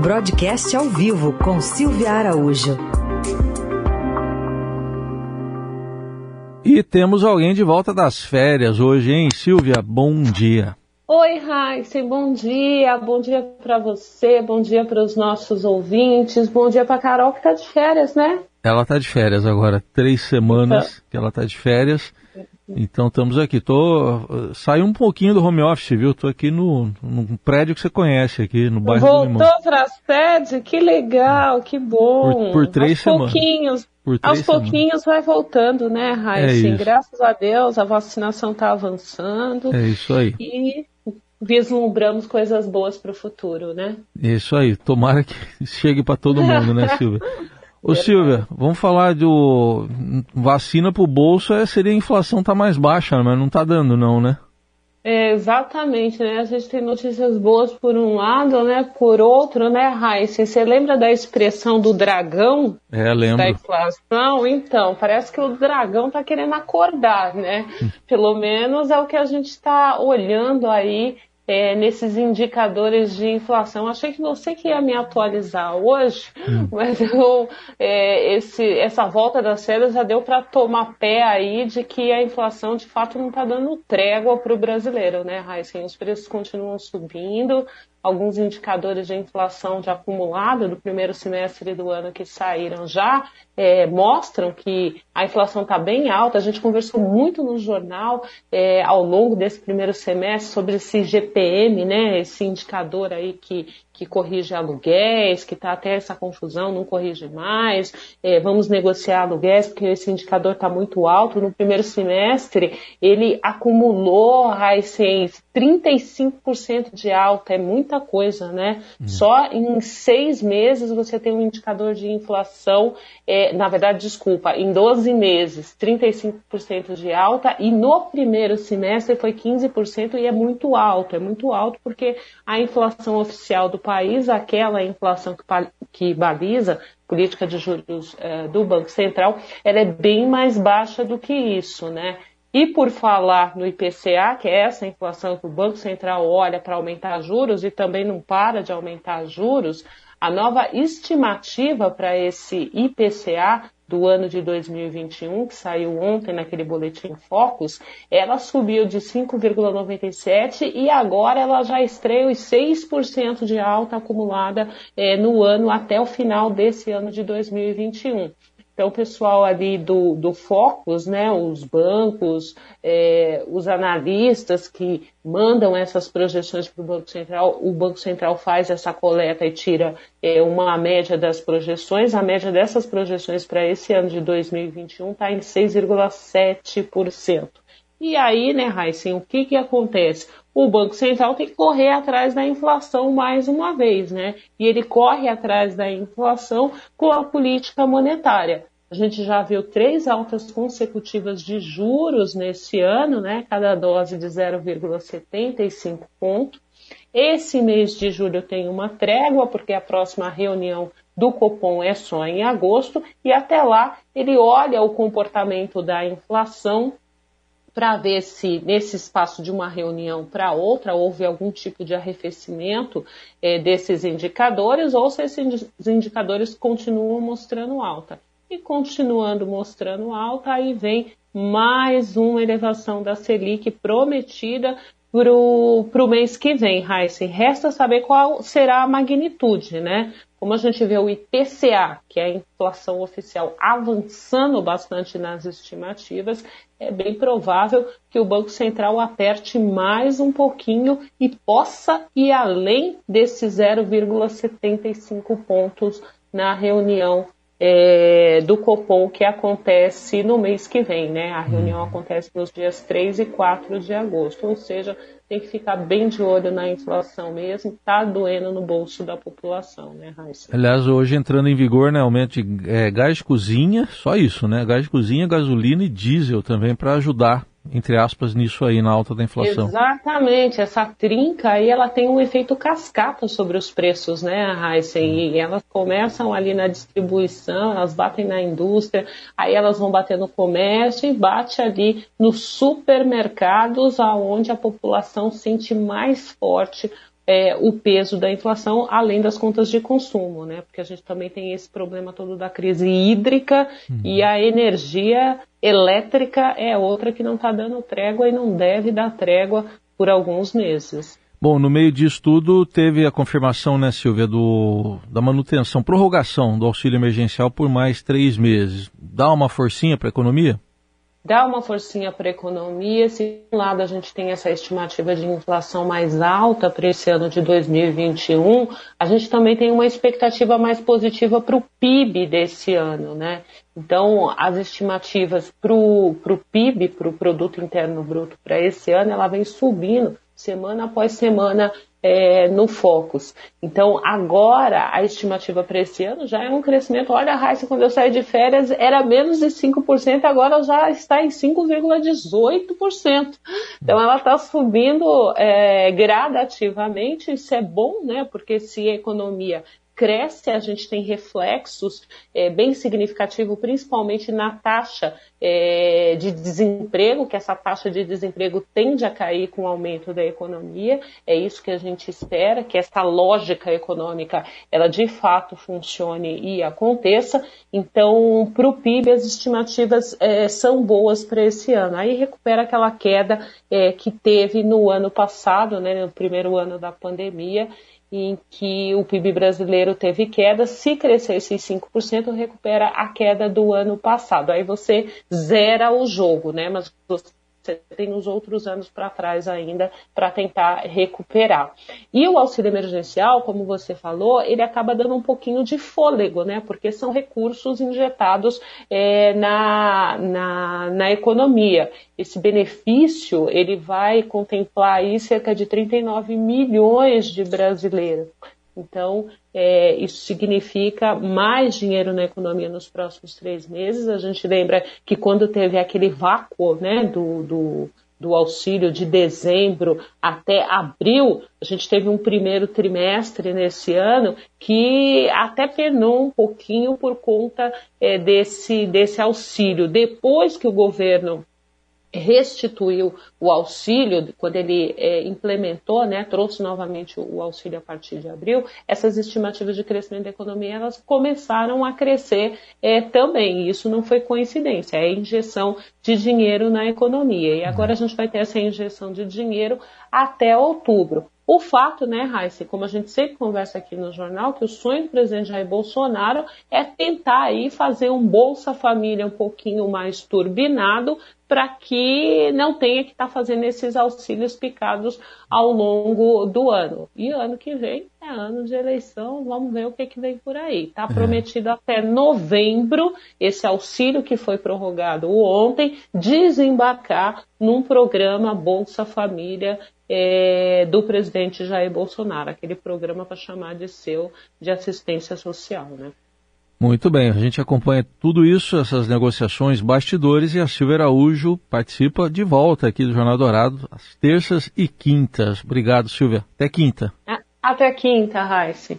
Broadcast ao vivo com Silvia Araújo. E temos alguém de volta das férias hoje, hein? Silvia, bom dia. Oi, Raíssa, bom dia. Bom dia para você, bom dia para os nossos ouvintes, bom dia para Carol que está de férias, né? Ela está de férias agora, três semanas então. que ela está de férias. Então estamos aqui. Tô saí um pouquinho do home office, viu? Tô aqui no, no prédio que você conhece aqui no bairro Voltou do Voltou para a sede? Que legal, que bom. Por, por três Aos semanas. Pouquinhos. Por três Aos semanas. pouquinhos vai voltando, né, Raíssa? É Graças a Deus a vacinação está avançando. É isso aí. E vislumbramos coisas boas para o futuro, né? Isso aí. Tomara que chegue para todo mundo, né, Silvia? Ô Silvia, vamos falar do vacina para o bolso, é, seria a inflação tá mais baixa, mas não tá dando não, né? É, exatamente, né? A gente tem notícias boas por um lado, né? Por outro, né, Raíssa? Você lembra da expressão do dragão? É, lembro. Da inflação? Então, parece que o dragão tá querendo acordar, né? Hum. Pelo menos é o que a gente está olhando aí é, nesses indicadores de inflação. Achei que você que ia me atualizar hoje, hum. mas eu, é, esse, essa volta das férias já deu para tomar pé aí de que a inflação de fato não está dando trégua para o brasileiro, né, Raíssa? Os preços continuam subindo, alguns indicadores de inflação de acumulado do primeiro semestre do ano que saíram já é, mostram que a inflação está bem alta. A gente conversou muito no jornal é, ao longo desse primeiro semestre sobre esse GPM, né, esse indicador aí que que corrige aluguéis, que está até essa confusão, não corrige mais, é, vamos negociar aluguéis, porque esse indicador está muito alto. No primeiro semestre, ele acumulou, Heisen, 35% de alta, é muita coisa, né? Hum. Só em seis meses você tem um indicador de inflação, é, na verdade, desculpa, em 12 meses, 35% de alta, e no primeiro semestre foi 15% e é muito alto, é muito alto porque a inflação oficial do país, aquela inflação que, que baliza política de juros é, do Banco Central, ela é bem mais baixa do que isso, né? E por falar no IPCA, que é essa inflação que o Banco Central olha para aumentar juros e também não para de aumentar juros, a nova estimativa para esse IPCA do ano de 2021, que saiu ontem naquele boletim Focus, ela subiu de 5,97 e agora ela já estreia os 6% de alta acumulada é, no ano até o final desse ano de 2021. Então, o pessoal ali do, do Focus, né, os bancos, é, os analistas que mandam essas projeções para o Banco Central, o Banco Central faz essa coleta e tira é, uma média das projeções. A média dessas projeções para esse ano de 2021 está em 6,7%. E aí, né, Heisen, o que, que acontece? O Banco Central tem que correr atrás da inflação mais uma vez, né? E ele corre atrás da inflação com a política monetária. A gente já viu três altas consecutivas de juros nesse ano, né? Cada dose de 0,75 ponto. Esse mês de julho tem uma trégua, porque a próxima reunião do Copom é só em agosto, e até lá ele olha o comportamento da inflação para ver se nesse espaço de uma reunião para outra houve algum tipo de arrefecimento é, desses indicadores ou se esses indicadores continuam mostrando alta. E continuando mostrando alta, aí vem mais uma elevação da Selic prometida para o mês que vem, Raíssa. Resta saber qual será a magnitude, né? Como a gente vê o IPCA, que é a inflação oficial, avançando bastante nas estimativas, é bem provável que o Banco Central aperte mais um pouquinho e possa ir além desses 0,75 pontos na reunião é, do Copom que acontece no mês que vem, né? A reunião uhum. acontece nos dias 3 e 4 de agosto, ou seja, tem que ficar bem de olho na inflação mesmo, tá doendo no bolso da população, né, Raíssa? Aliás, hoje entrando em vigor, né, aumento de é, gás de cozinha, só isso, né? Gás de cozinha, gasolina e diesel também para ajudar entre aspas, nisso aí, na alta da inflação. Exatamente, essa trinca aí, ela tem um efeito cascata sobre os preços, né, Raíssa? E elas começam ali na distribuição, elas batem na indústria, aí elas vão bater no comércio e bate ali nos supermercados, aonde a população sente mais forte é, o peso da inflação, além das contas de consumo, né? Porque a gente também tem esse problema todo da crise hídrica uhum. e a energia elétrica é outra que não está dando trégua e não deve dar trégua por alguns meses. Bom, no meio disso tudo, teve a confirmação, né, Silvia, do, da manutenção, prorrogação do auxílio emergencial por mais três meses. Dá uma forcinha para a economia? Dá uma forcinha para a economia. Se, de um lado, a gente tem essa estimativa de inflação mais alta para esse ano de 2021, a gente também tem uma expectativa mais positiva para o PIB desse ano, né? Então, as estimativas para o PIB, para o Produto Interno Bruto, para esse ano, ela vem subindo semana após semana é, no Focus. Então, agora, a estimativa para esse ano já é um crescimento. Olha, Raíssa, quando eu saí de férias era menos de 5%, agora já está em 5,18%. Então, ela está subindo é, gradativamente. Isso é bom, né? Porque se a economia cresce, a gente tem reflexos é, bem significativos, principalmente na taxa é, de desemprego, que essa taxa de desemprego tende a cair com o aumento da economia. É isso que a gente espera, que essa lógica econômica ela de fato funcione e aconteça. Então, para o PIB, as estimativas é, são boas para esse ano. Aí recupera aquela queda é, que teve no ano passado, né, no primeiro ano da pandemia, em que o PIB brasileiro teve queda, se crescer esses 5%, recupera a queda do ano passado. Aí você zera o jogo, né? Mas você tem os outros anos para trás ainda para tentar recuperar. E o auxílio emergencial, como você falou, ele acaba dando um pouquinho de fôlego, né? Porque são recursos injetados é, na, na, na economia. Esse benefício ele vai contemplar aí cerca de 39 milhões de brasileiros. Então, é, isso significa mais dinheiro na economia nos próximos três meses. A gente lembra que quando teve aquele vácuo né, do, do, do auxílio de dezembro até abril, a gente teve um primeiro trimestre nesse ano que até penou um pouquinho por conta é, desse, desse auxílio. Depois que o governo restituiu o auxílio, quando ele é, implementou, né, trouxe novamente o auxílio a partir de abril, essas estimativas de crescimento da economia elas começaram a crescer é, também. E isso não foi coincidência, é injeção de dinheiro na economia. E agora a gente vai ter essa injeção de dinheiro até outubro. O fato, né, Raíssa, como a gente sempre conversa aqui no jornal, que o sonho do presidente Jair Bolsonaro é tentar aí fazer um Bolsa Família um pouquinho mais turbinado para que não tenha que estar tá fazendo esses auxílios picados ao longo do ano. E ano que vem é ano de eleição, vamos ver o que, que vem por aí. Está é. prometido até novembro esse auxílio que foi prorrogado ontem desembarcar num programa Bolsa Família é, do presidente Jair Bolsonaro, aquele programa para chamar de seu de assistência social, né? Muito bem, a gente acompanha tudo isso, essas negociações, bastidores, e a Silvia Araújo participa de volta aqui do Jornal Dourado, às terças e quintas. Obrigado, Silvia. Até quinta. Até quinta, Raíssa.